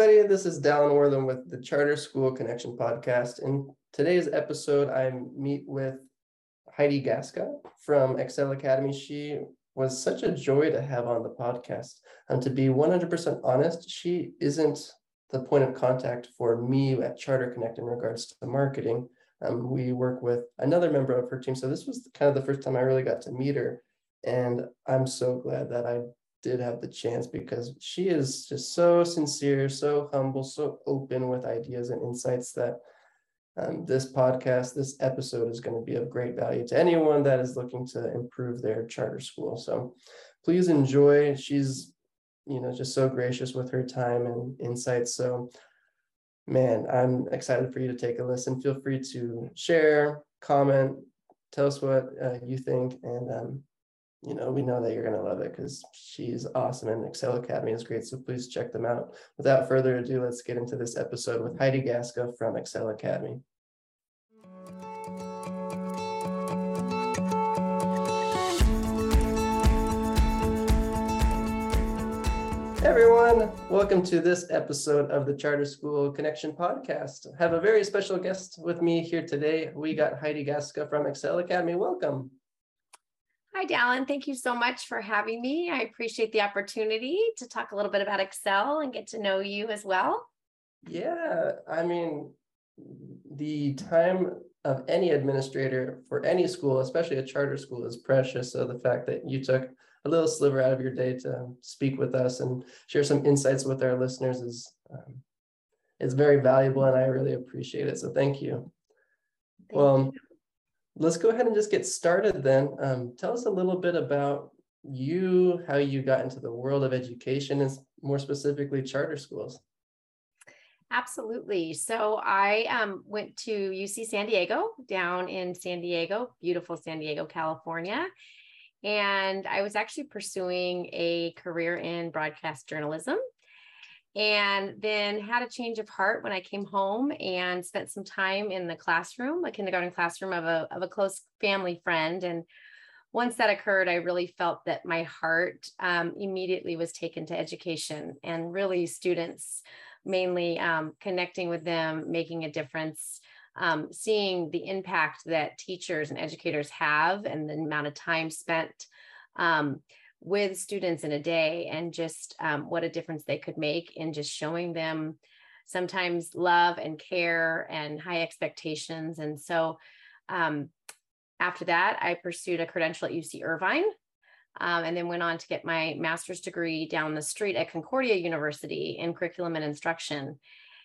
everybody. This is Dallan Wortham with the Charter School Connection podcast. In today's episode, I meet with Heidi Gasca from Excel Academy. She was such a joy to have on the podcast. And to be 100% honest, she isn't the point of contact for me at Charter Connect in regards to marketing. Um, we work with another member of her team. So this was kind of the first time I really got to meet her. And I'm so glad that I did have the chance because she is just so sincere, so humble, so open with ideas and insights that um, this podcast, this episode is going to be of great value to anyone that is looking to improve their charter school. So please enjoy. She's, you know, just so gracious with her time and insights. So, man, I'm excited for you to take a listen. Feel free to share, comment, tell us what uh, you think, and um, you know, we know that you're going to love it because she's awesome and Excel Academy is great. So please check them out. Without further ado, let's get into this episode with Heidi Gasca from Excel Academy. Everyone, welcome to this episode of the Charter School Connection podcast. I have a very special guest with me here today. We got Heidi Gasca from Excel Academy. Welcome. Hi, Dallan. Thank you so much for having me. I appreciate the opportunity to talk a little bit about Excel and get to know you as well. Yeah, I mean, the time of any administrator for any school, especially a charter school, is precious. So the fact that you took a little sliver out of your day to speak with us and share some insights with our listeners is um, is very valuable, and I really appreciate it. So thank you. Thank well. You let's go ahead and just get started then. Um, tell us a little bit about you, how you got into the world of education and more specifically charter schools. Absolutely. So I um, went to UC San Diego down in San Diego, beautiful San Diego, California. And I was actually pursuing a career in broadcast journalism and then had a change of heart when I came home and spent some time in the classroom, a kindergarten classroom of a, of a close family friend. And once that occurred, I really felt that my heart um, immediately was taken to education and really students, mainly um, connecting with them, making a difference, um, seeing the impact that teachers and educators have and the amount of time spent um, with students in a day and just um, what a difference they could make in just showing them sometimes love and care and high expectations. And so um, after that, I pursued a credential at UC Irvine um, and then went on to get my master's degree down the street at Concordia University in curriculum and instruction.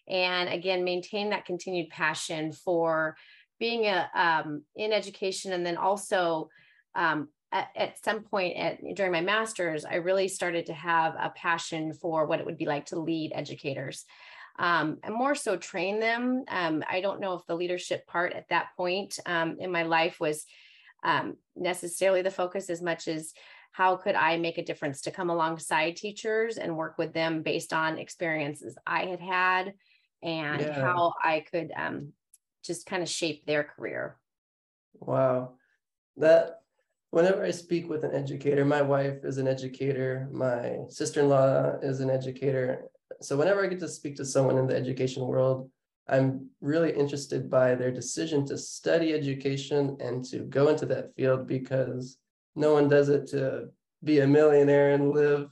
And again, maintain that continued passion for being a, um, in education and then also um, at, at some point at, during my master's, I really started to have a passion for what it would be like to lead educators. Um, and more so train them. Um, I don't know if the leadership part at that point um, in my life was um, necessarily the focus as much as how could I make a difference to come alongside teachers and work with them based on experiences I had had and yeah. how I could um, just kind of shape their career. Wow. That whenever I speak with an educator, my wife is an educator, my sister in law is an educator. So, whenever I get to speak to someone in the education world, I'm really interested by their decision to study education and to go into that field because no one does it to be a millionaire and live,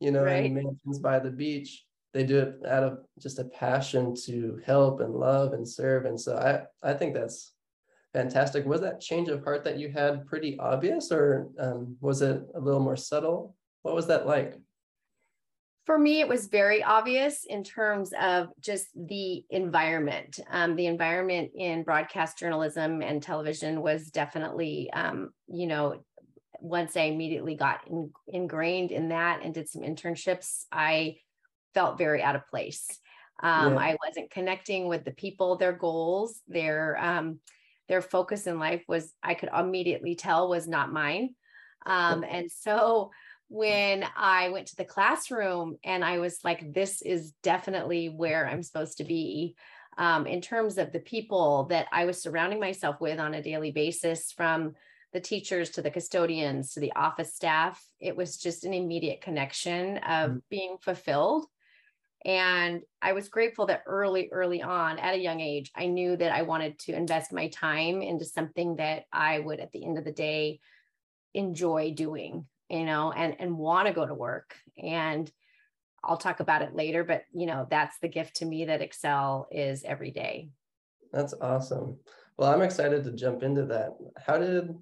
you know, right. in mansions by the beach. They do it out of just a passion to help and love and serve. And so I, I think that's Fantastic. Was that change of heart that you had pretty obvious, or um, was it a little more subtle? What was that like? For me, it was very obvious in terms of just the environment. Um, the environment in broadcast journalism and television was definitely, um, you know, once I immediately got in, ingrained in that and did some internships, I felt very out of place. Um, yeah. I wasn't connecting with the people, their goals, their um, their focus in life was I could immediately tell was not mine. Um, and so when I went to the classroom and I was like, this is definitely where I'm supposed to be. Um, in terms of the people that I was surrounding myself with on a daily basis, from the teachers to the custodians to the office staff, it was just an immediate connection of mm-hmm. being fulfilled And I was grateful that early, early on at a young age, I knew that I wanted to invest my time into something that I would, at the end of the day, enjoy doing, you know, and, and want to go to work. And I'll talk about it later, but you know, that's the gift to me that Excel is every day. That's awesome. Well, I'm excited to jump into that. How did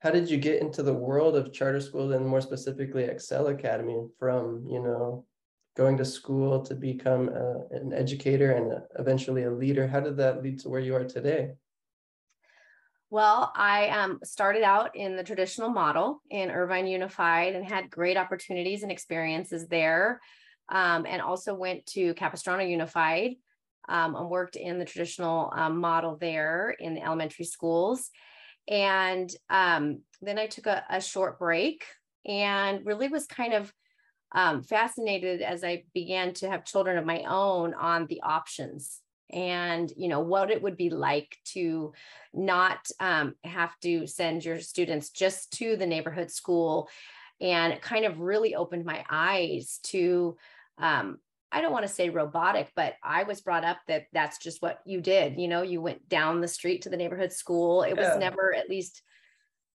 how did you get into the world of charter schools and more specifically Excel Academy from, you know, going to school to become a, an educator and a, eventually a leader? How did that lead to where you are today? Well, I um, started out in the traditional model in Irvine Unified and had great opportunities and experiences there. Um, and also went to Capistrano Unified um, and worked in the traditional um, model there in the elementary schools. And um, then I took a, a, short break and really was kind of um, fascinated as I began to have children of my own on the options and you know what it would be like to not um, have to send your students just to the neighborhood school. And it kind of really opened my eyes to um, i don't want to say robotic but i was brought up that that's just what you did you know you went down the street to the neighborhood school. It yeah. was never at least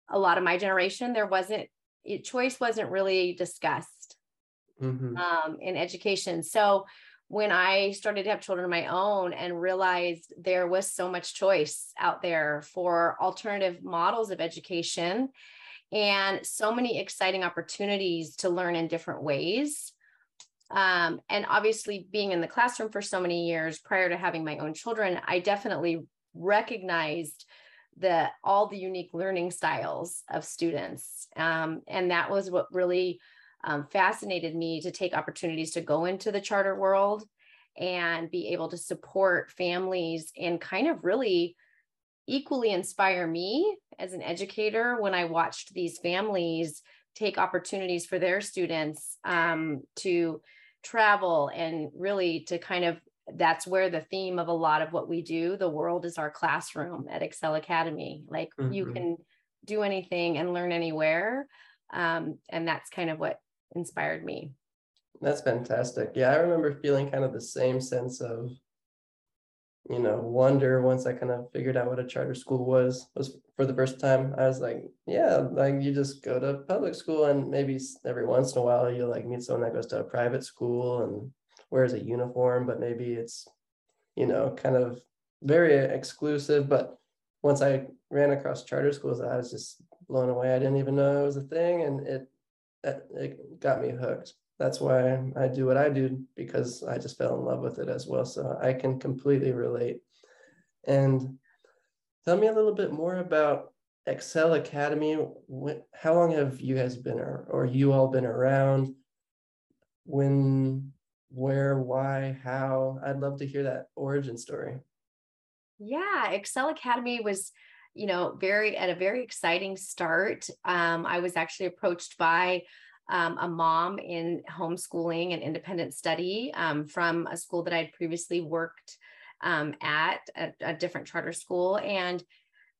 a lot of my generation there wasn't it, choice wasn't really discussed mm-hmm. um, in education so when I started to have children of my own and realized there was so much choice out there for alternative models of education and so many exciting opportunities to learn in different ways. Um, and obviously, being in the classroom for so many years prior to having my own children, I definitely recognized the all the unique learning styles of students, um, and that was what really um, fascinated me to take opportunities to go into the charter world and be able to support families and kind of really equally inspire me as an educator when I watched these families take opportunities for their students um, to travel and really to kind of that's where the theme of a lot of what we do the world is our classroom at excel academy like mm-hmm. you can do anything and learn anywhere um, and that's kind of what inspired me. That's fantastic. Yeah, I remember feeling kind of the same sense of, you know, wonder once I kind of figured out what a charter school was was for the first time. I was like, yeah, like you just go to public school and maybe every once in a while you like meet someone that goes to a private school and wears a uniform, but maybe it's, you know, kind of very exclusive. But once I ran across charter schools, I was just blown away. I didn't even know it was a thing, and it it got me hooked. That's why I do what I do because I just fell in love with it as well. So I can completely relate. And tell me a little bit more about Excel Academy. How long have you guys been, or, or you all been around? When, where, why, how? I'd love to hear that origin story. Yeah, Excel Academy was you know, very at a very exciting start. Um, I was actually approached by um, a mom in homeschooling and independent study um, from a school that I'd previously worked um, at, a, a, different charter school. And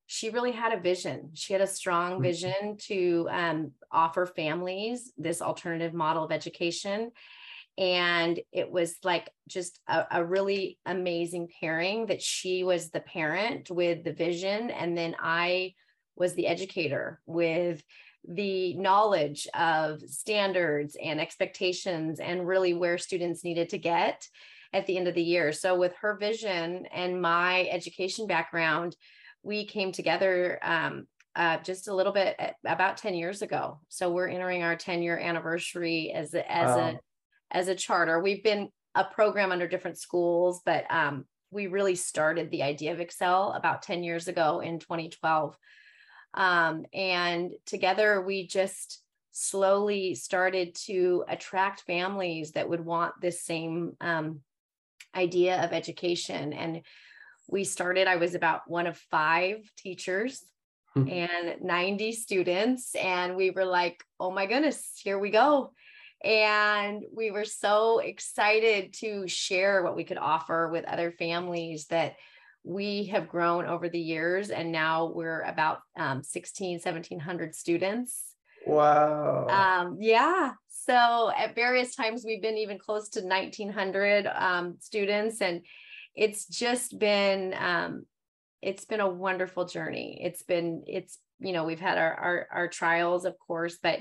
she really had a vision. She had a strong mm-hmm. vision to um, offer families this alternative model of education and it was like just a, a, really amazing pairing that she was the parent with the vision and then i was the educator with the knowledge of standards and expectations and really where students needed to get at the end of the year so with her vision and my education background we came together um, uh, just a little bit about 10 years ago so we're entering our 10 year anniversary as as wow. a as a charter. We've been a program under different schools, but um, we really started the idea of Excel about 10 years ago in 2012. Um, and together we just slowly started to attract families that would want this same um, idea of education. And we started, I was about one of five teachers hmm. and 90 students. And we were like, oh my goodness, here we go. And we were so excited to share what we could offer with other families that we have grown over the years. And now we're about um, 16, 1700 students. Wow. Um, yeah. So at various times we've been even close to 1900 um, students and it's just been um, it's been a wonderful journey. It's been it's you know we've had our our, our trials of course, but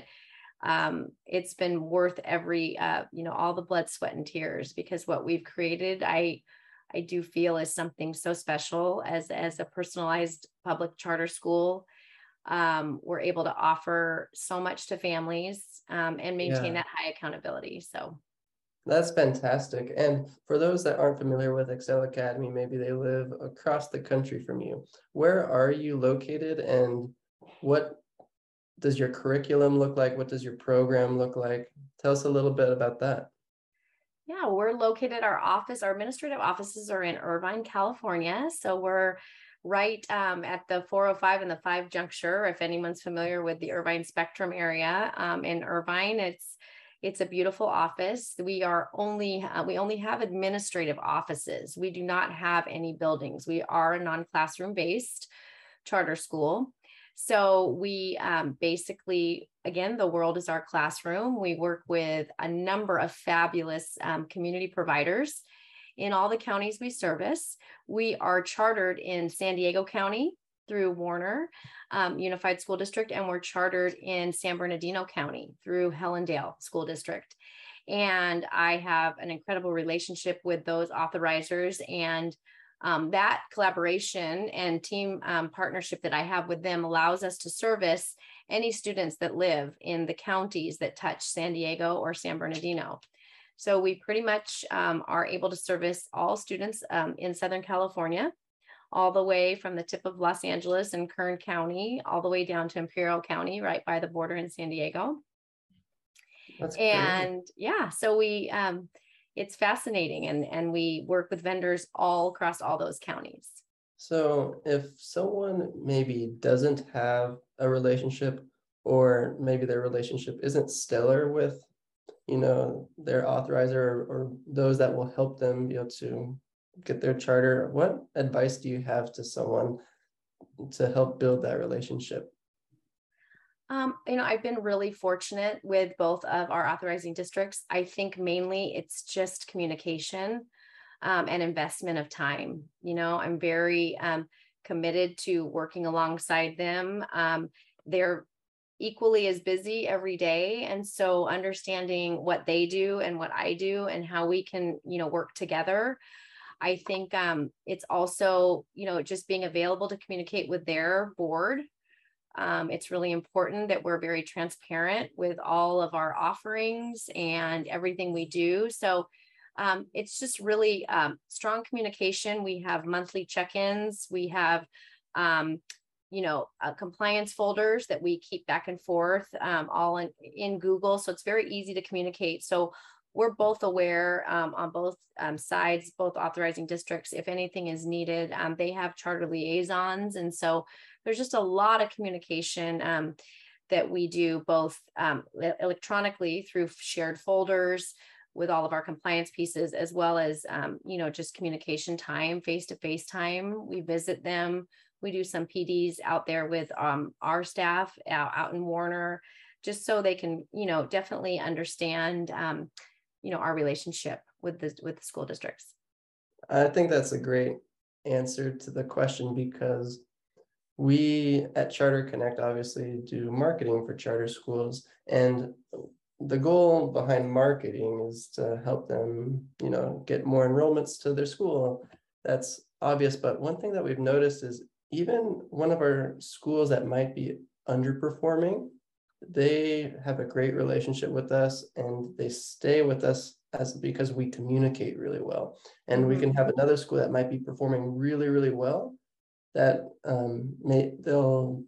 um, it's been worth every uh, you know all the blood, sweat, and tears because what we've created, I I do feel is something so special as as a personalized public charter school. Um, we're able to offer so much to families um, and maintain yeah. that high accountability. So that's fantastic. And for those that aren't familiar with Excel Academy, maybe they live across the country from you. Where are you located and what does your curriculum look like? What does your program look like? Tell us a little bit about that. Yeah, we're located, our office, our administrative offices are in Irvine, California. So we're right um, at the 405 and the 5 juncture. If anyone's familiar with the Irvine Spectrum area um, in Irvine, it's it's a beautiful office. We are only uh, we only have administrative offices. We do not have any buildings. We are a non-classroom based charter school. So we um, basically, again, the world is our classroom. We work with a number of fabulous um, community providers in all the counties we service. We are chartered in San Diego County, through Warner um, Unified School District, and we're chartered in San Bernardino County through Helendale School District. And I have an incredible relationship with those authorizers and um, that collaboration and team um, partnership that I have with them allows us to service any students that live in the counties that touch San Diego or San Bernardino. So we pretty much um, are able to service all students um, in Southern California all the way from the tip of Los Angeles and Kern County, all the way down to Imperial County, right by the border in San Diego. That's and great. yeah, so we um, it's fascinating, and and we work with vendors all across all those counties. So if someone maybe doesn't have a relationship, or maybe their relationship isn't stellar with, you know, their authorizer or, or those that will help them be able to get their charter, what advice do you have to someone to help build that relationship? Um, you know, I've been really fortunate with both of our authorizing districts. I think mainly it's just communication um, and investment of time. You know, I'm very um, committed to working alongside them. Um, they're equally as busy every day. And so understanding what they do and what I do and how we can, you know, work together I think um, it's also, you know, just being available to communicate with their board. Um, it's really important that we're very transparent with all of our offerings and everything we do. So um, it's just really um, strong communication. We have monthly check-ins. We have, um, you know, uh, compliance folders that we keep back and forth, um, all in, in Google. So it's very easy to communicate. So we're both aware um, on both um, sides, both authorizing districts, if anything is needed. Um, they have charter liaisons. And so there's just a lot of communication um, that we do both um, electronically through shared folders with all of our compliance pieces, as well as, um, you know, just communication time, face-to-face time. We visit them. We do some PDs out there with our staff out, out in Warner, just so they can, you know, definitely understand um, you know our relationship with the with the school districts i think that's a great answer to the question because we at charter connect obviously do marketing for charter schools and the goal behind marketing is to help them you know get more enrollments to their school that's obvious but one thing that we've noticed is even one of our schools that might be underperforming they have a great relationship with us and they stay with us as because we communicate really well and mm-hmm. we can have another school that might be performing really really well that um, may they'll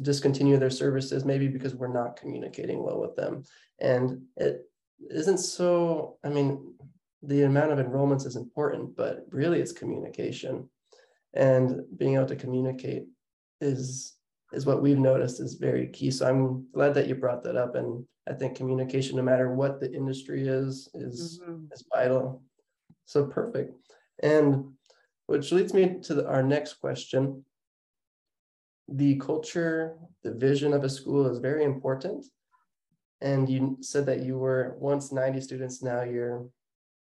discontinue their services maybe because we're not communicating well with them and it isn't so i mean the amount of enrollments is important but really it's communication and being able to communicate is is what we've noticed is very key. So I'm glad that you brought that up. And I think communication, no matter what the industry is, is, mm-hmm. is vital. So perfect. And which leads me to the, our next question. the culture, the vision of a school is very important. And you said that you were once 90 students, now you're,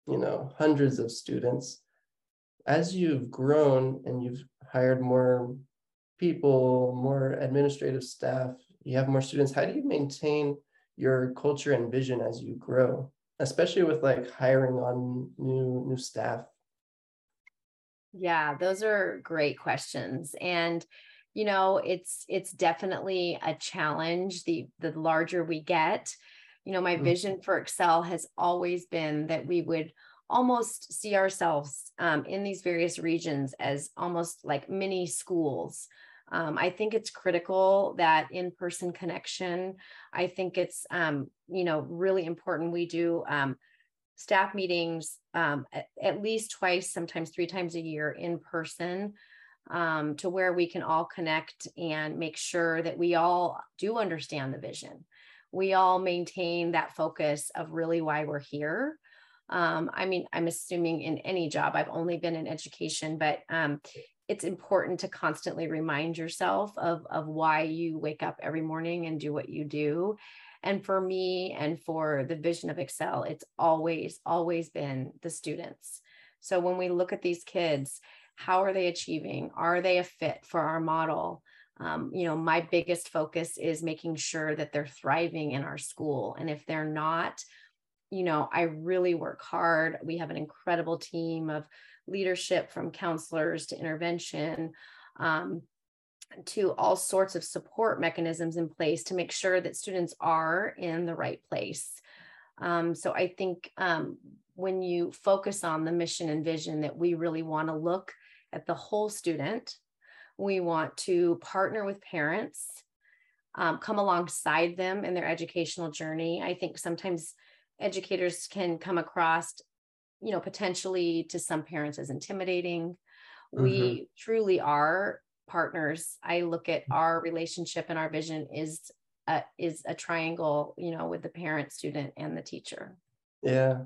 you know, hundreds of students. As you've grown and you've hired more people, more administrative staff, you have more students, how do you maintain your culture and vision as you grow, especially with like hiring on new new staff? Yeah, those are great questions. And you know it's it's definitely a challenge the the larger we get you know my mm-hmm. vision for excel has always been that we would almost see ourselves um, in these various regions as almost like mini schools um, i think it's critical that in-person connection i think it's um, you know really important we do um, staff meetings um, at, at least twice sometimes three times a year in person um, to where we can all connect and make sure that we all do understand the vision. We all maintain that focus of really why we're here. Um, I mean, I'm assuming in any job, I've only been in education, but um, it's important to constantly remind yourself of, of why you wake up every morning and do what you do. And for me and for the vision of Excel, it's always, always been the students. So when we look at these kids, how are they achieving? Are they a fit for our model? Um, you know my biggest focus is making sure that they're thriving in our school. And if they're not you know i really work hard. We have an incredible team of leadership from counselors to intervention. Um, to all sorts of support mechanisms in place to make sure that students are in the right place um, so i think um, when you focus on the mission and vision that we really want to look at the whole student. We want to partner with parents, um, come alongside them in their educational journey. I think sometimes educators can come across, you know, potentially to some parents as intimidating. Mm-hmm. We truly are partners. I look at mm-hmm. our relationship and our vision is a, is a triangle, you know, with the parent, student, and the teacher. Yeah,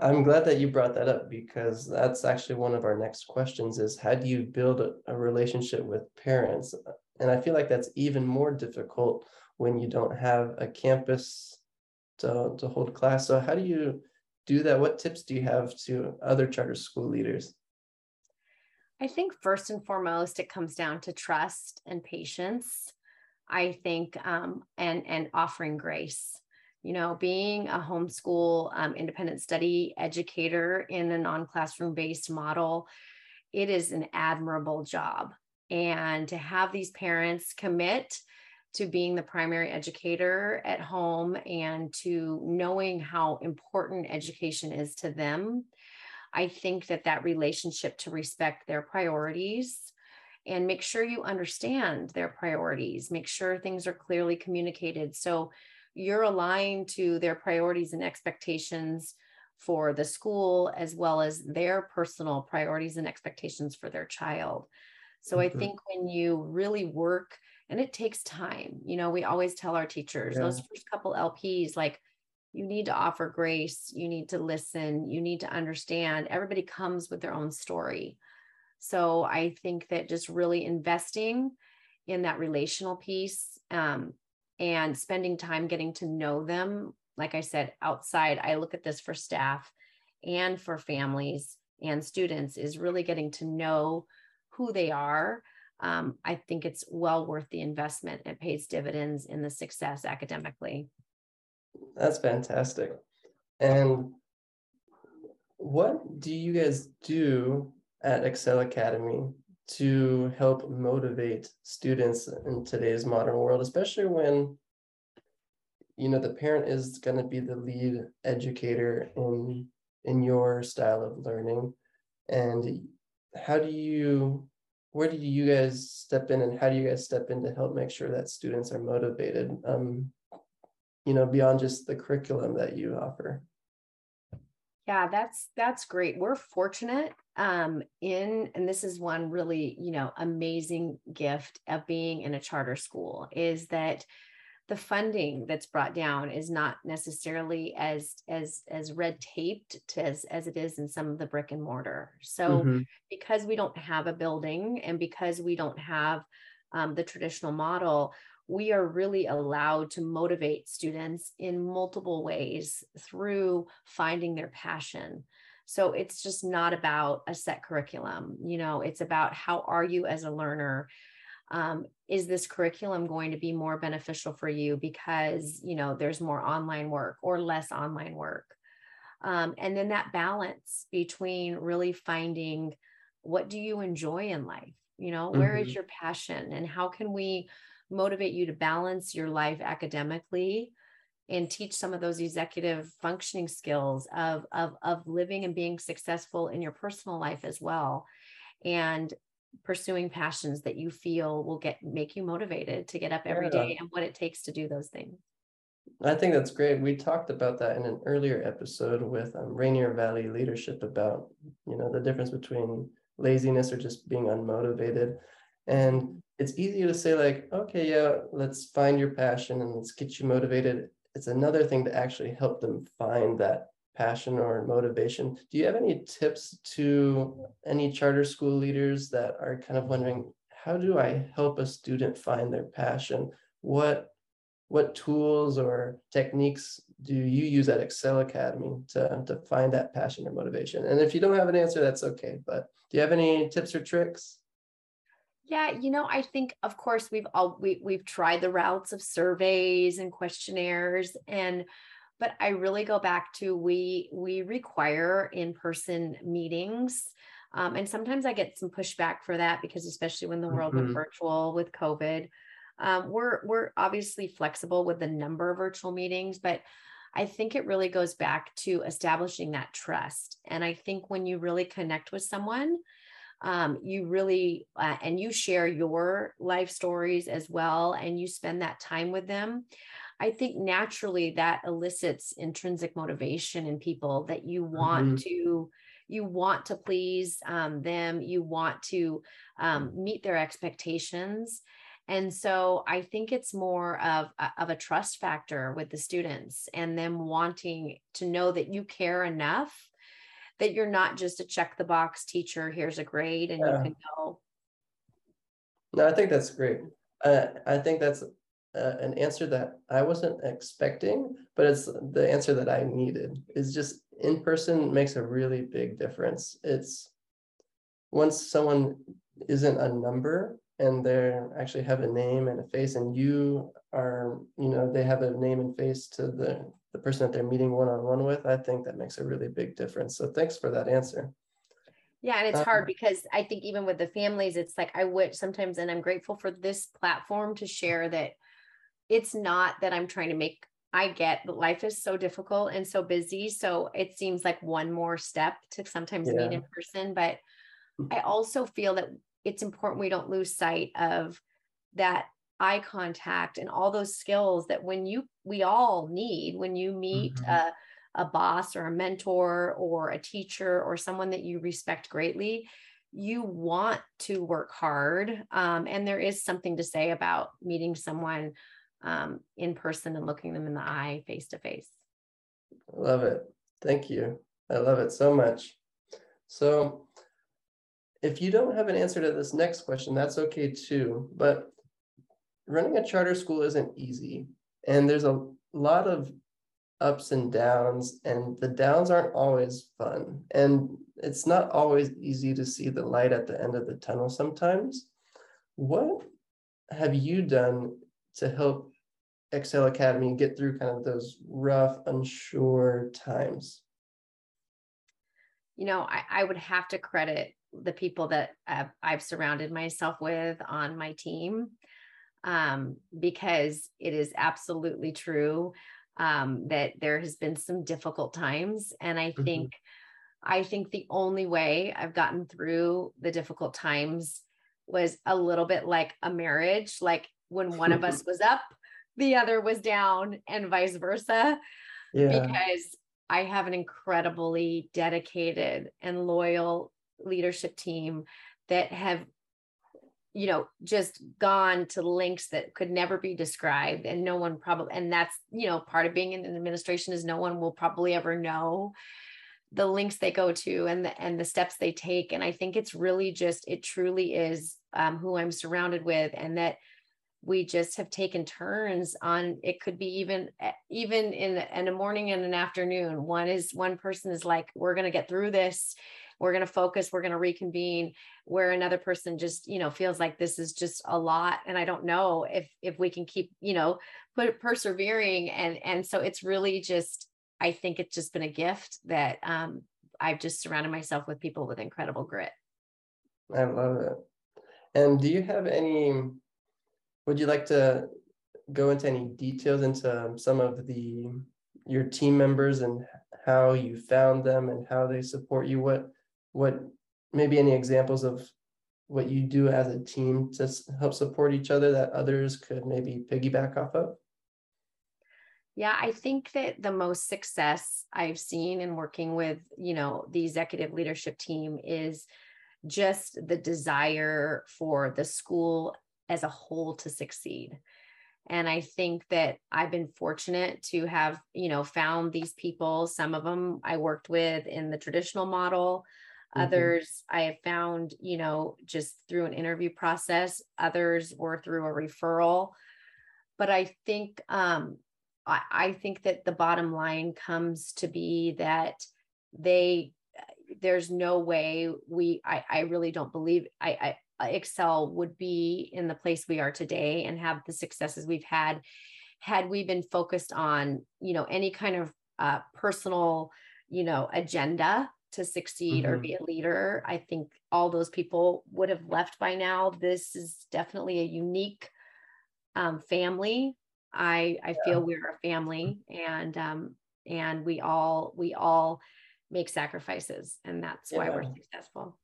I'm glad that you brought that up because that's actually one of our next questions is how do you build a, a, relationship with parents? And I feel like that's even more difficult when you don't have a campus to, to hold class. So how do you do that? What tips do you have to other charter school leaders? I think first and foremost, it comes down to trust and patience. I think um, and and offering grace you know, being a homeschool um, independent study educator in a non classroom based model, it is an admirable job. And to have these parents commit to being the primary educator at home and to knowing how important education is to them, I think that that relationship to respect their priorities and make sure you understand their priorities, make sure things are clearly communicated. So you're aligned to their priorities and expectations for the school as well as their personal priorities and expectations for their child. So mm-hmm. I think when you really work and it takes time, you know, we always tell our teachers yeah. those first couple LPs like you need to offer grace, you need to listen, you need to understand. Everybody comes with their own story. So I think that just really investing in that relational piece um, and spending time getting to know them. Like I said, outside, I look at this for staff and for families and students is really getting to know who they are. Um, I think it's well worth the investment. It pays dividends in the success academically. That's fantastic. And what do you guys do at Excel Academy to help motivate students in today's modern world, especially when you know the parent is going to be the lead educator in in your style of learning and how do you where do you guys step in and how do you guys step in to help make sure that students are motivated um you know beyond just the curriculum that you offer. Yeah that's that's great. We're fortunate um in and this is one really you know amazing gift of being in a charter school is that the funding that's brought down is not necessarily as as as red taped as as it is in some of the brick and mortar. So mm-hmm. because we don't have a building and because we don't have um, the traditional model, we are really allowed to motivate students in multiple ways through finding their passion. So it's just not about a set curriculum. You know, it's about how are you as a learner? Um, is this curriculum going to be more beneficial for you because you know there's more online work or less online work? Um, and then that balance between really finding what do you enjoy in life you know mm-hmm. where is mm-hmm. your passion and how can we motivate you to balance your life academically and teach some of those executive functioning skills of, of, of living and being successful in your personal life as well and pursuing passions that you feel will get make you motivated to get up every day and what it takes to do those things I think that's great. We talked about that in an earlier episode with um, Rainier Valley leadership about you know the difference between laziness or just being unmotivated. And it's easy to say like, okay, yeah, let's find your passion and let's get you motivated. It's another thing to actually help them find that passion or motivation. Do you have any tips to any charter school leaders that are kind of wondering, how do I help a student find their passion? What what tools or techniques do you use at Excel Academy to, to find that passion or motivation? And if you don't have an answer, that's okay. But do you have any tips or tricks? Yeah, you know, I think of course we've all we we've tried the routes of surveys and questionnaires and but I really go back to we we require in-person meetings. Um, and sometimes I get some pushback for that because especially when the world mm-hmm. went virtual with COVID, um, we're we're obviously flexible with the number of virtual meetings, but I think it really goes back to establishing that trust. And I think when you really connect with someone, um, you really uh, and you share your life stories as well, and you spend that time with them. I think naturally that elicits intrinsic motivation in people that you want mm-hmm. to you want to please um, them you want to um, meet their expectations and so I think it's more of, of a trust factor with the students and them wanting to know that you care enough that you're not just a check the box teacher, here's a grade and yeah. you can go. No, I think that's great. Uh, I think that's uh, an answer that I wasn't expecting, but it's the answer that I needed. Is just in person makes a really big difference. It's once someone isn't a number, and they actually have a name and a face and you are you know they have a name and face to the the person that they're meeting one-on-one with i think that makes a really big difference. So thanks for that answer. Yeah and it's um, hard because i think even with the families it's like i wish sometimes and i'm grateful for this platform to share that it's not that i'm trying to make i get that life is so difficult and so busy. So it seems like one more step to sometimes yeah. meet in person but i also feel that it's important we don't lose sight of that eye contact and all those skills that when you we all need when you meet mm-hmm. a, a boss or a mentor or a teacher or someone that you respect greatly you want to work hard um, and there is something to say about meeting someone um, in person and looking them in the eye face to face love it thank you i love it so much so if you don't have an answer to this next question, that's okay too. But running a charter school isn't easy. And there's a lot of ups and downs, and the downs aren't always fun. And it's not always easy to see the light at the end of the tunnel sometimes. What have you done to help Excel Academy get through kind of those rough, unsure times? You know, I, I would have to credit the people that uh, I've surrounded myself with on my team um, because it is absolutely true um, that there has been some difficult times and I mm-hmm. think I think the only way I've gotten through the difficult times was a little bit like a marriage like when one of us was up the other was down and vice versa yeah. because I have an incredibly dedicated and loyal leadership team that have you know just gone to links that could never be described and no one probably and that's you know part of being in an administration is no one will probably ever know the links they go to and the and the steps they take and i think it's really just it truly is um, who i'm surrounded with and that we just have taken turns on it could be even eh, even in in a morning and an afternoon one is one person is like we're going to get through this we're going to focus we're going to reconvene where another person just you know feels like this is just a lot and i don't know if if we can keep you know put persevering and and so it's really just i think it's just been a gift that um i've just surrounded myself with people with incredible grit. I love it. And do you have any would you like to go into any details into some of the your team members and how you found them and how they support you? What what maybe any examples of what you do as a team to help support each other that others could maybe piggyback off of? Yeah i think that the most success i've seen in working with you know the executive leadership team is just the desire for the school as a whole to succeed. And i think that i've been fortunate to have you know found these people. Some of them i worked with in the traditional model mm-hmm. others i have found you know just through an interview process others or through a referral but i think um I, I think that the bottom line comes to be that they there's no way we I, I really don't believe I, I excel would be in the place we are today and have the successes we've had had we been focused on you know any kind of uh, personal you know agenda to succeed mm-hmm. or be a leader i think all those people would have left by now this is definitely a unique um, family i i yeah. feel we're a family and um and we all we all make sacrifices and that's yeah. why we're successful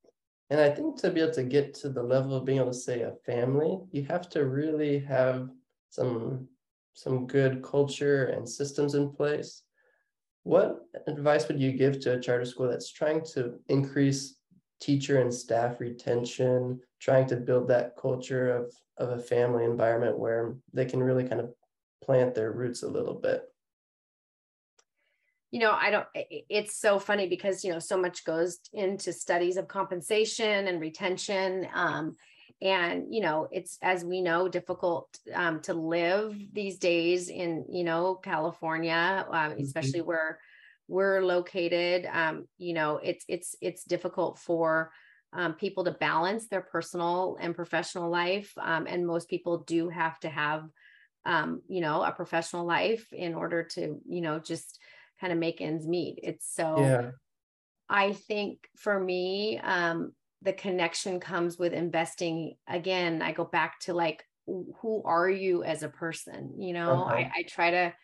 and i think to be able to get to the level of being able to say a family you have to really have some some good culture and systems in place what advice would you give to a charter school that's trying to increase teacher and staff retention trying to build that culture of of a family environment where they can really kind of plant their roots a little bit? You know i don't it's so funny because you know so much goes into studies of compensation and retention um, and you know it's as we know difficult um, to live these days in you know california um, especially mm-hmm. where we're located um, you know it's it's it's difficult for um, people to balance their personal and professional life um, and most people do have to have um, you know a professional life in order to you know just kind of make ends meet. It's so yeah. I think for me, um, the connection comes with investing. Again, I go back to like, who are you as a person? You know, uh-huh. I, I try to,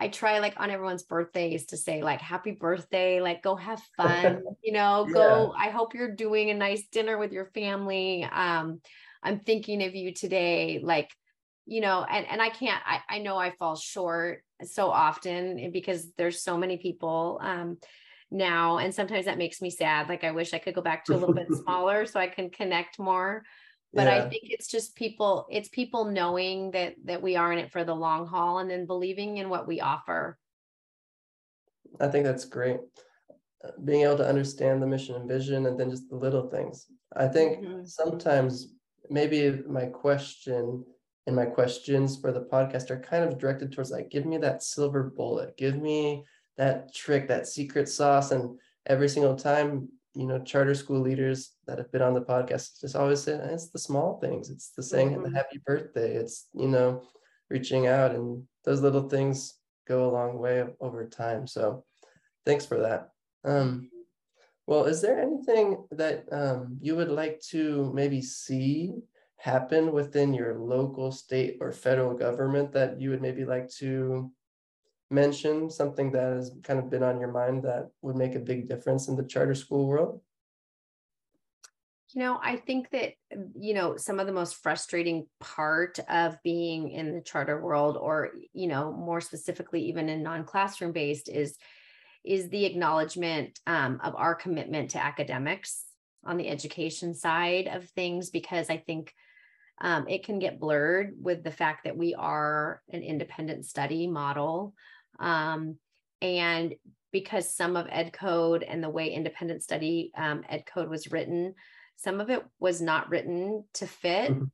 I try like on everyone's birthdays to say like happy birthday, like go have fun, you know, yeah. go. I hope you're doing a nice dinner with your family. Um, I'm thinking of you today, like, you know, and and I can't, I, I know I fall short so often because there's so many people um, now and sometimes that makes me sad like i wish i could go back to a little bit smaller so i can connect more but yeah. i think it's just people it's people knowing that that we are in it for the long haul and then believing in what we offer i think that's great uh, being able to understand the mission and vision and then just the little things i think mm-hmm. sometimes maybe my question and my questions for the podcast are kind of directed towards like give me that silver bullet give me that trick that secret sauce. And every single time you know charter school leaders that have been on the podcast just always say it's the small things. It's the saying mm-hmm. the happy birthday. It's you know reaching out and those little things go a long way over time. So thanks for that. Um, well is there anything that um, you would like to maybe see happen within your local, state, or federal government that you would maybe like to mention? Something that has kind of been on your mind that would make a big difference in the charter school world? You know, I think that, you know, some of the most frustrating part of being in the charter world, or, you know, more specifically, even in non classroom based, is is the acknowledgement um, of our commitment to academics on the education side of things because i think um, it can get blurred with the fact that we are an independent study model. Um, and because some of ed code and the way independent study um, ed code was written some of it was not written to fit mm-hmm.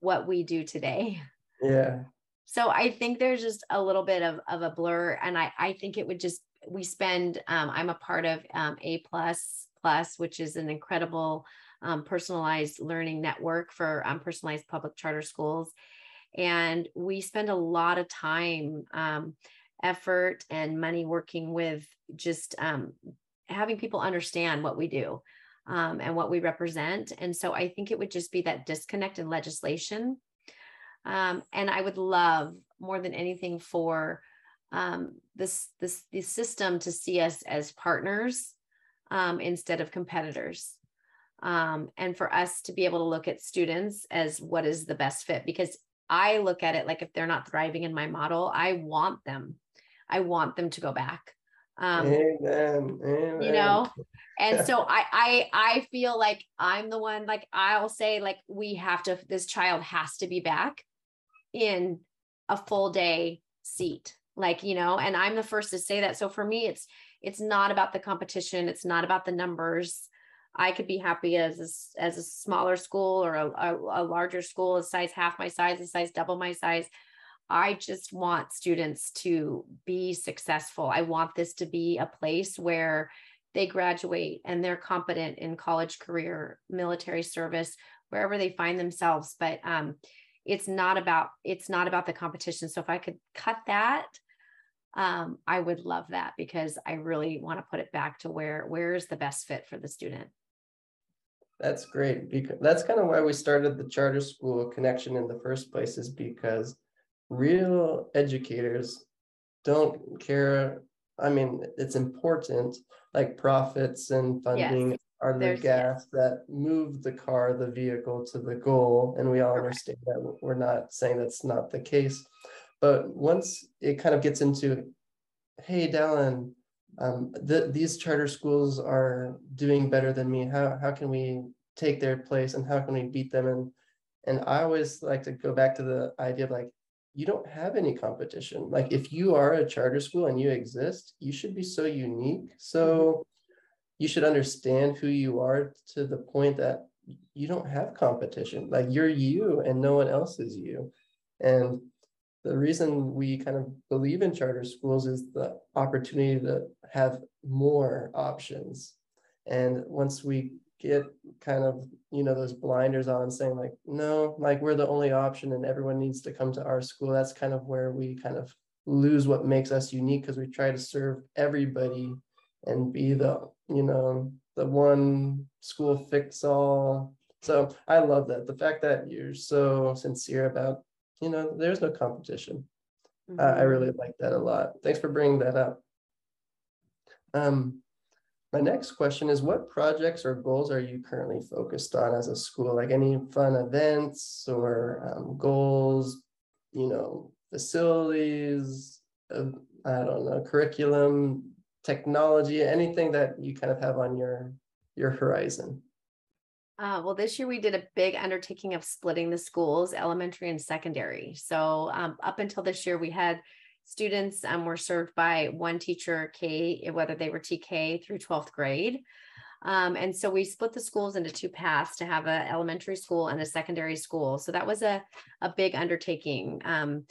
what we do today. Yeah. So i think there's just a little bit of, of a blur and i i think it would just we spend um, i'm a part of um, a plus plus which is an incredible um, personalized learning network for um, personalized public charter schools. And we spend a lot of time um, effort and money working with just um, having people understand what we do um, and what we represent. And so I think it would just be that disconnect in legislation. Um, and I would love more than anything for um, this this the system to see us as partners um, instead of competitors. Um, and for us to be able to look at students as what is the best fit because I look at it like if they're not thriving in my model, I want them I want them to go back. Um, Amen. Amen. You know, and so I I I feel like I'm the one. Like I'll say, like we have to. This child has to be back in a full day seat. Like you know, and I'm the first to say that. So for me, it's it's not about the competition. It's not about the numbers. I could be happy as a, as a smaller school or a, a, a larger school, a size half my size, a size double my size. I just want students to be successful. I want this to be a place where they graduate and they're competent in college career, military service, wherever they find themselves. But um, it's not about it's not about the competition. So if I could cut that, um, I would love that because I really want to put it back to where where is the best fit for the student. That's great because that's kind of why we started the charter school connection in the first place is because real educators don't care. I mean, it's important, like profits and funding yes. are the There's, gas yes. that move the car, the vehicle to the goal. And we all Correct. understand that we're not saying that's not the case. But once it kind of gets into, hey, Dallan, um, the, these charter schools are doing better than me. How, how can we take their place and how can we beat them? And, and I always like to go back to the idea of like, you don't have any competition. Like if you are a charter school and you exist, you should be so unique. So mm-hmm. you should understand who you are to the point that you don't have competition. Like you're you and no one else is you. And the reason we kind of believe in charter schools is the opportunity to have more options. And once we get kind of you know those blinders on saying like no like we're the only option and everyone needs to come to our school. That's kind of where we kind of lose what makes us unique because we try to serve everybody and be the you know the one school fix all. So i love that. The fact that you're so sincere about you know there's no competition. Mm-hmm. uh, i really like that a lot. Thanks for bringing that up. Um my next question is what projects or goals are you currently focused on as a school? Like any fun events or um, goals, you know, facilities, uh, I don't know, curriculum, technology, anything that you kind of have on your your horizon? Uh, well, this year we did a big undertaking of splitting the schools, elementary and secondary. So um, up until this year, we had students um, were served by one teacher K, whether they were TK through 12th grade. Um, and so we split the schools into two paths to have an elementary school and a secondary school. So that was a, a big undertaking um,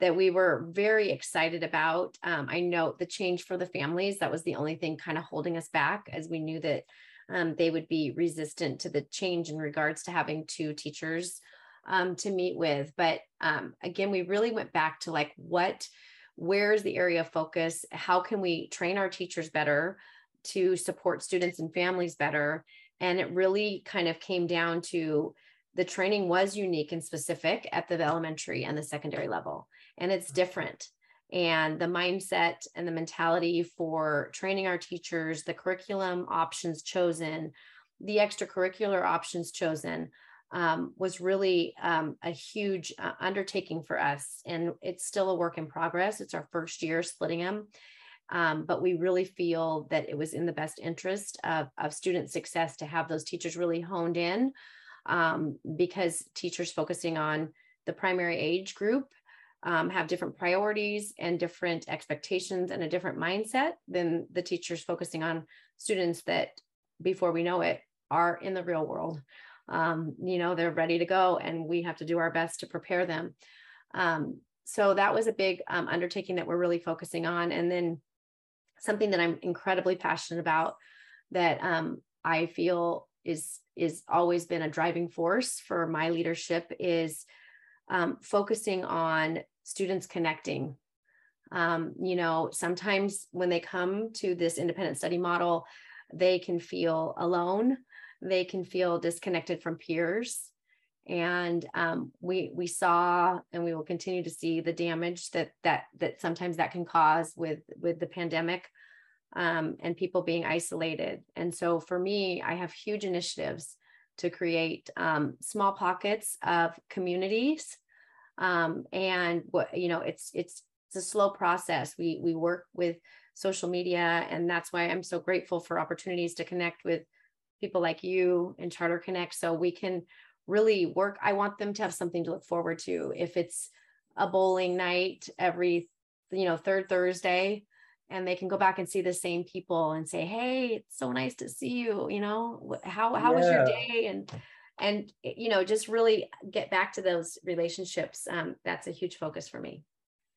that we were very excited about. Um, I know the change for the families, that was the only thing kind of holding us back as we knew that um, they would be resistant to the change in regards to having two teachers um, to meet with. But um, again, we really went back to like what, where's the area of focus? How can we train our teachers better to support students and families better? And it really kind of came down to the training was unique and specific at the elementary and the secondary level, and it's different. And the mindset and the mentality for training our teachers, the curriculum options chosen, the extracurricular options chosen um, was really um, a huge uh, undertaking for us. And it's still a work in progress. It's our first year splitting them. Um, but we really feel that it was in the best interest of, of student success to have those teachers really honed in um, because teachers focusing on the primary age group um, have different priorities and different expectations and a different mindset than the teachers focusing on students that before we know it are in the real world um, you know they're ready to go and we have to do our best to prepare them. Um, so that was a big um, undertaking that we're really focusing on. And then something that i'm incredibly passionate about that um, i feel is is always been a driving force for my leadership is um, focusing on students connecting. Um, you know sometimes when they come to this independent study model they can feel alone they can feel disconnected from peers. And um, we we saw and we will continue to see the damage that that that sometimes that can cause with with the pandemic um, and people being isolated. And so for me i have huge initiatives to create um, small pockets of communities. Um, and what you know it's it's it's a slow process. We we work with social media and that's why i'm so grateful for opportunities to connect with people like you and Charter Connect so we can really work. I want them to have something to look forward to. If it's a bowling night every, you know, third Thursday, and they can go back and see the same people and say, "Hey, it's so nice to see you." You know, how how yeah. was your day? And and you know, just really get back to those relationships. Um, that's a huge focus for me.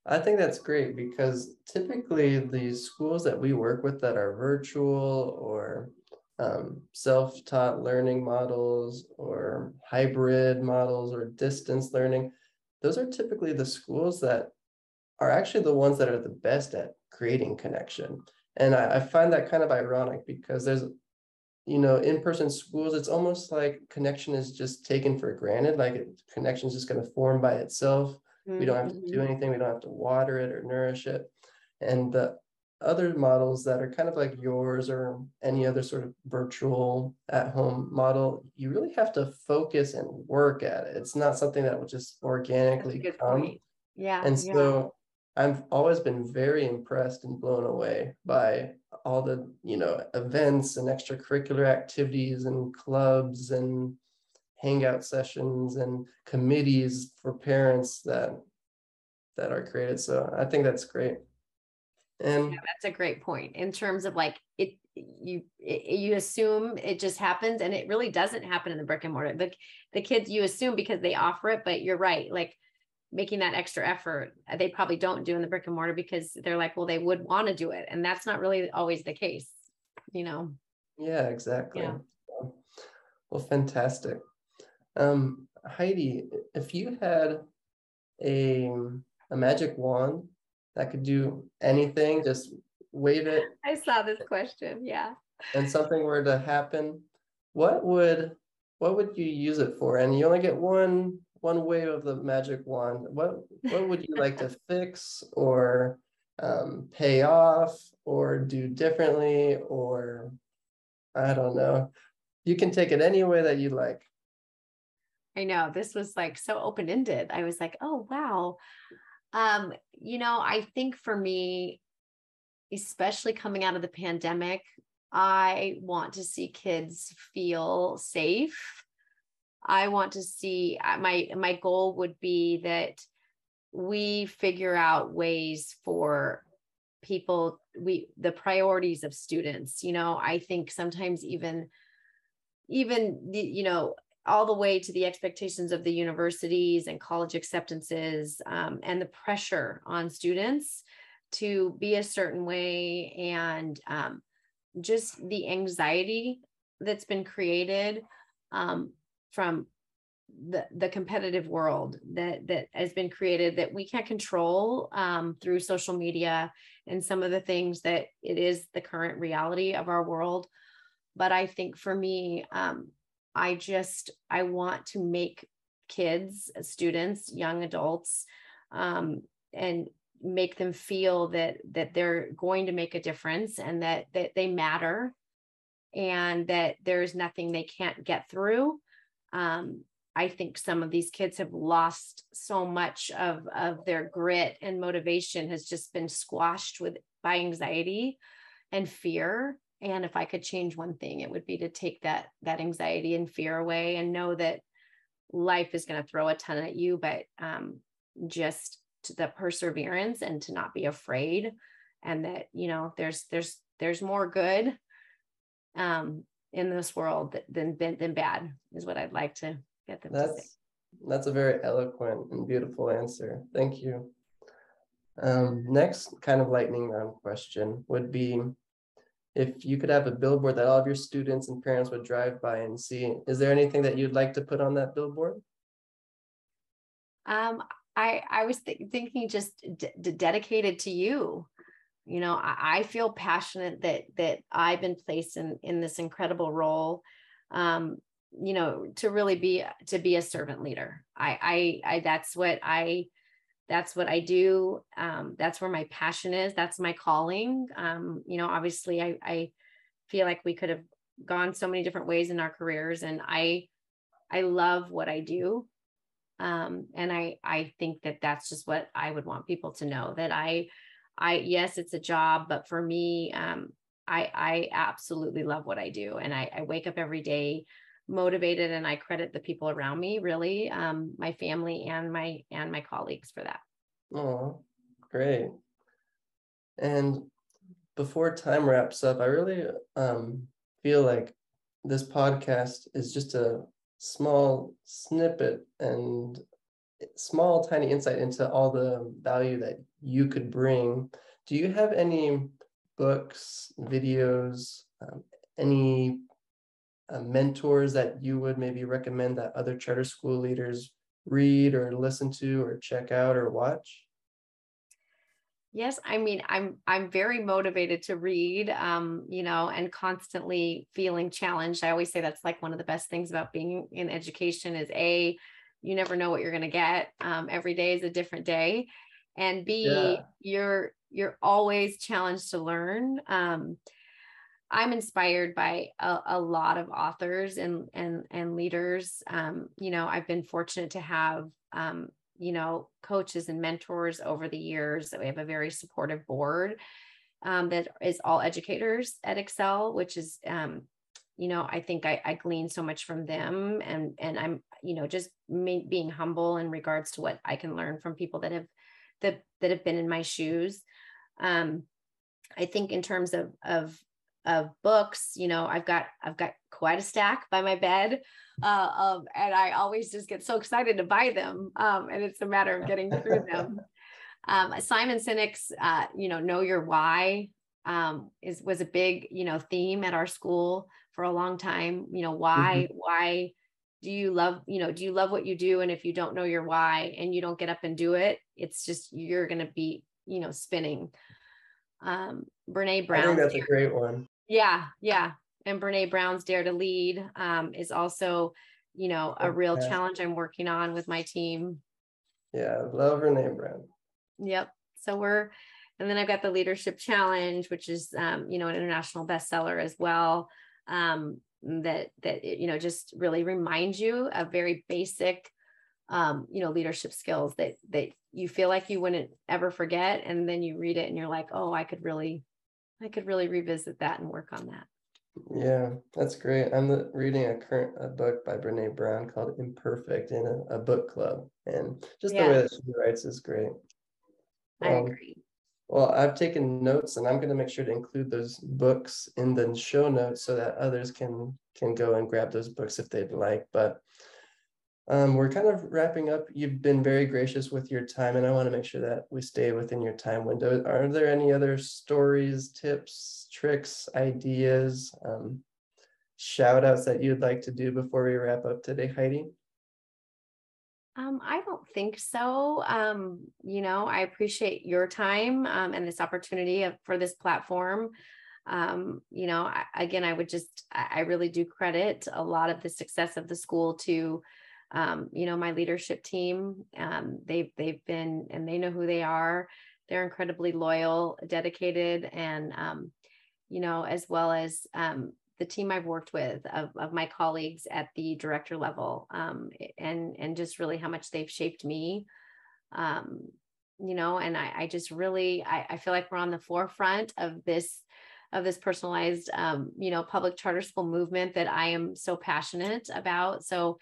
I think that's great because typically the schools that we work with that are virtual or um, self-taught learning models or hybrid models or distance learning those are typically the schools that are actually the ones that are the best at creating connection and I, I find that kind of ironic because there's you know in-person schools it's almost like connection is just taken for granted like it, connection is just going to form by itself mm-hmm. we don't have to do mm-hmm. anything we don't have to water it or nourish it and the other models that are kind of like yours or any other sort of virtual at home model, you really have to focus and work at it. It's not something that will just organically come. Point. Yeah. And so yeah. I've always been very impressed and blown away by all the, you know, events and extracurricular activities and clubs and hangout sessions and committees for parents that that are created. So I think that's great. And yeah, that's a great point in terms of like it you it, you assume it just happens and it really doesn't happen in the brick and mortar. The the kids you assume because they offer it, but you're right. Like making that extra effort uh, they probably don't do in the brick and mortar because they're like well they would want to do it and that's not really always the case you know yeah exactly yeah. well fantastic um heidi if you had a a magic wand that could do anything, just wave it. I saw this question. Yeah. And something were to happen, what would what would you use it for? And you only get one one wave of the magic wand. What what would you like to fix or um, pay off or do differently or I don't know. You can take it any way that you like. I know this was like so open ended. I was like, oh wow. Um, you know, I think for me, especially coming out of the pandemic, I want to see kids feel safe. I want to see uh, my my goal would be that we figure out ways for people we the priorities of students you know i think sometimes even even the, you know all the way to the expectations of the universities and college acceptances um, and the pressure on students to be a certain way and um, just the anxiety that's been created um, from the, the competitive world that that has been created that we can't control um, through social media and some of the things that it is the current reality of our world. But i think for me um, I just I want to make kids, students, young adults, um, and make them feel that that they're going to make a difference and that that they matter and that there's nothing they can't get through. Um, I think some of these kids have lost so much of, of their grit and motivation has just been squashed with by anxiety and fear and if i could change one thing it would be to take that that anxiety and fear away and know that life is going to throw a ton at you but um, just the perseverance and to not be afraid and that you know there's there's there's more good um in this world than than, than bad is what i'd like to get them that's to say. that's a very eloquent and beautiful answer thank you um, next kind of lightning round question would be if you could have a billboard that all of your students and parents would drive by and see, is there anything that you'd like to put on that billboard? Um, I I was th- thinking just d- dedicated to you. You know, I, I, feel passionate that that I've been placed in in this incredible role. Um, you know, to really be to be a servant leader. I I, I that's what I that's what I do. Um, that's where my passion is. That's my calling. Um, you know, obviously, I, I feel like we could have gone so many different ways in our careers, and I, I love what I do. Um, and I, I think that that's just what I would want people to know that I, I, yes, it's a job, but for me, um, I, I absolutely love what I do, and I, I wake up every day motivated and i credit the people around me really um, my family and my and my colleagues for that. Oh great. And before time wraps up i really um, feel like this podcast is just a small snippet and small tiny insight into all the value that you could bring. Do you have any books videos um, any uh, mentors that you would maybe recommend that other charter school leaders read or listen to or check out or watch? Yes, I mean I'm I'm very motivated to read um you know and constantly feeling challenged. I always say that's like one of the best things about being in education is a you never know what you're going to get. Um, every day is a different day and b yeah. you're you're always challenged to learn. Um, I'm inspired by a, a, lot of authors and and and leaders. Um, you know, I've been fortunate to have um, you know coaches and mentors over the years. That we have a very supportive board um, that is all educators at Excel, which is um, you know I think I, I glean so much from them, and and I'm you know just me, being humble in regards to what I can learn from people that have that that have been in my shoes. Um, I think in terms of of of books you know i've got i've got quite a stack by my bed uh, um, and i always just get so excited to buy them um, and it's a matter of getting through them. Um, simon sinek's uh, you know know your why um, is was a big you know theme at our school for a long time. You know why mm-hmm. why do you love you know do you love what you do? And if you don't know your why and you don't get up and do it it's just you're going to be you know spinning. Um brene brown i think that's a great one yeah, yeah. And Brene Brown's Dare to Lead um, is also, you know, a real challenge I'm working on with my team. Yeah, love Brene Brown. Yep. So we're, and then I've got the Leadership Challenge, which is, um, you know, an international bestseller as well. Um, that that you know just really reminds you of very basic um, you know leadership skills that that you feel like you wouldn't ever forget and then you read it and you're like oh i could really I could really revisit that and work on that. Yeah, that's great. I'm the, reading a current a book by Brene Brown called Imperfect in a, a book club, and just yeah. the way that she writes is great. I um, agree. Well, I've taken notes, and I'm going to make sure to include those books in the show notes so that others can can go and grab those books if they'd like. But um, we're kind of wrapping up. You've been very gracious with your time, and I want to make sure that we stay within your time window. Are there any other stories, tips, tricks, ideas, um, shout outs that you'd like to do before we wrap up today, Heidi? Um, I don't think so. Um, you know, I appreciate your time um, and this opportunity of, for this platform. Um, you know, I, again, I would just, I really do credit a lot of the success of the school to um, you know, my leadership team. Um, they've they've been and they know who they are. They're incredibly loyal, dedicated, and um, you know, as well as um, the team I've worked with of, of my colleagues at the director level, um, and and just really how much they've shaped me. Um, you know, and I, I just really I, I feel like we're on the forefront of this of this personalized um, you know public charter school movement that i am so passionate about so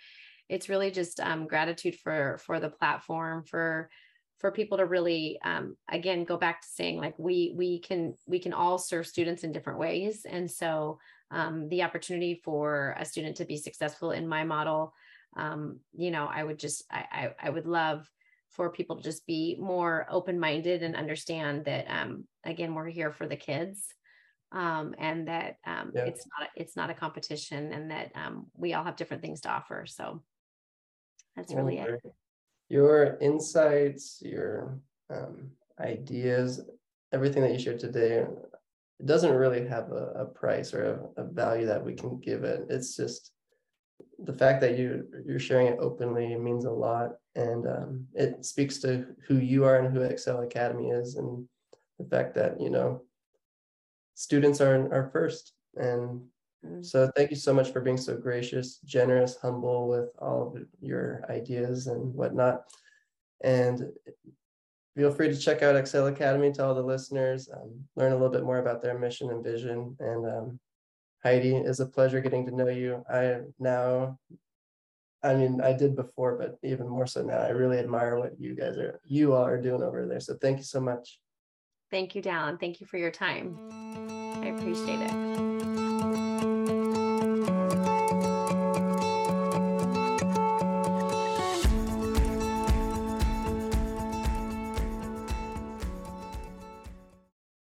it's really just um, gratitude for for the platform for for people to really um, again go back to saying like we we can we can all serve students in different ways and so um, the opportunity for a student to be successful in my model um, you know i would just I, I, I would love for people to just be more open-minded and understand that um, again we're here for the kids um, and that um, yeah. it's not it's not a competition and that um, we all have different things to offer so that's really it your insights your um, ideas everything that you shared today it doesn't really have a, a price or a, a value that we can give it it's just the fact that you you're sharing it openly means a lot and um, it speaks to who you are and who excel academy is and the fact that you know students are are first and. So thank you so much for being so gracious generous humble with all of your ideas and whatnot and feel free to check out excel academy to all the listeners um, learn a little bit more about their mission and vision and um, Heidi, it's a pleasure getting to know you. I now, I mean, I did before, but even more so now. I really admire what you guys are, you all are doing over there. So thank you so much. Thank you, Dallan. Thank you for your time. I appreciate it.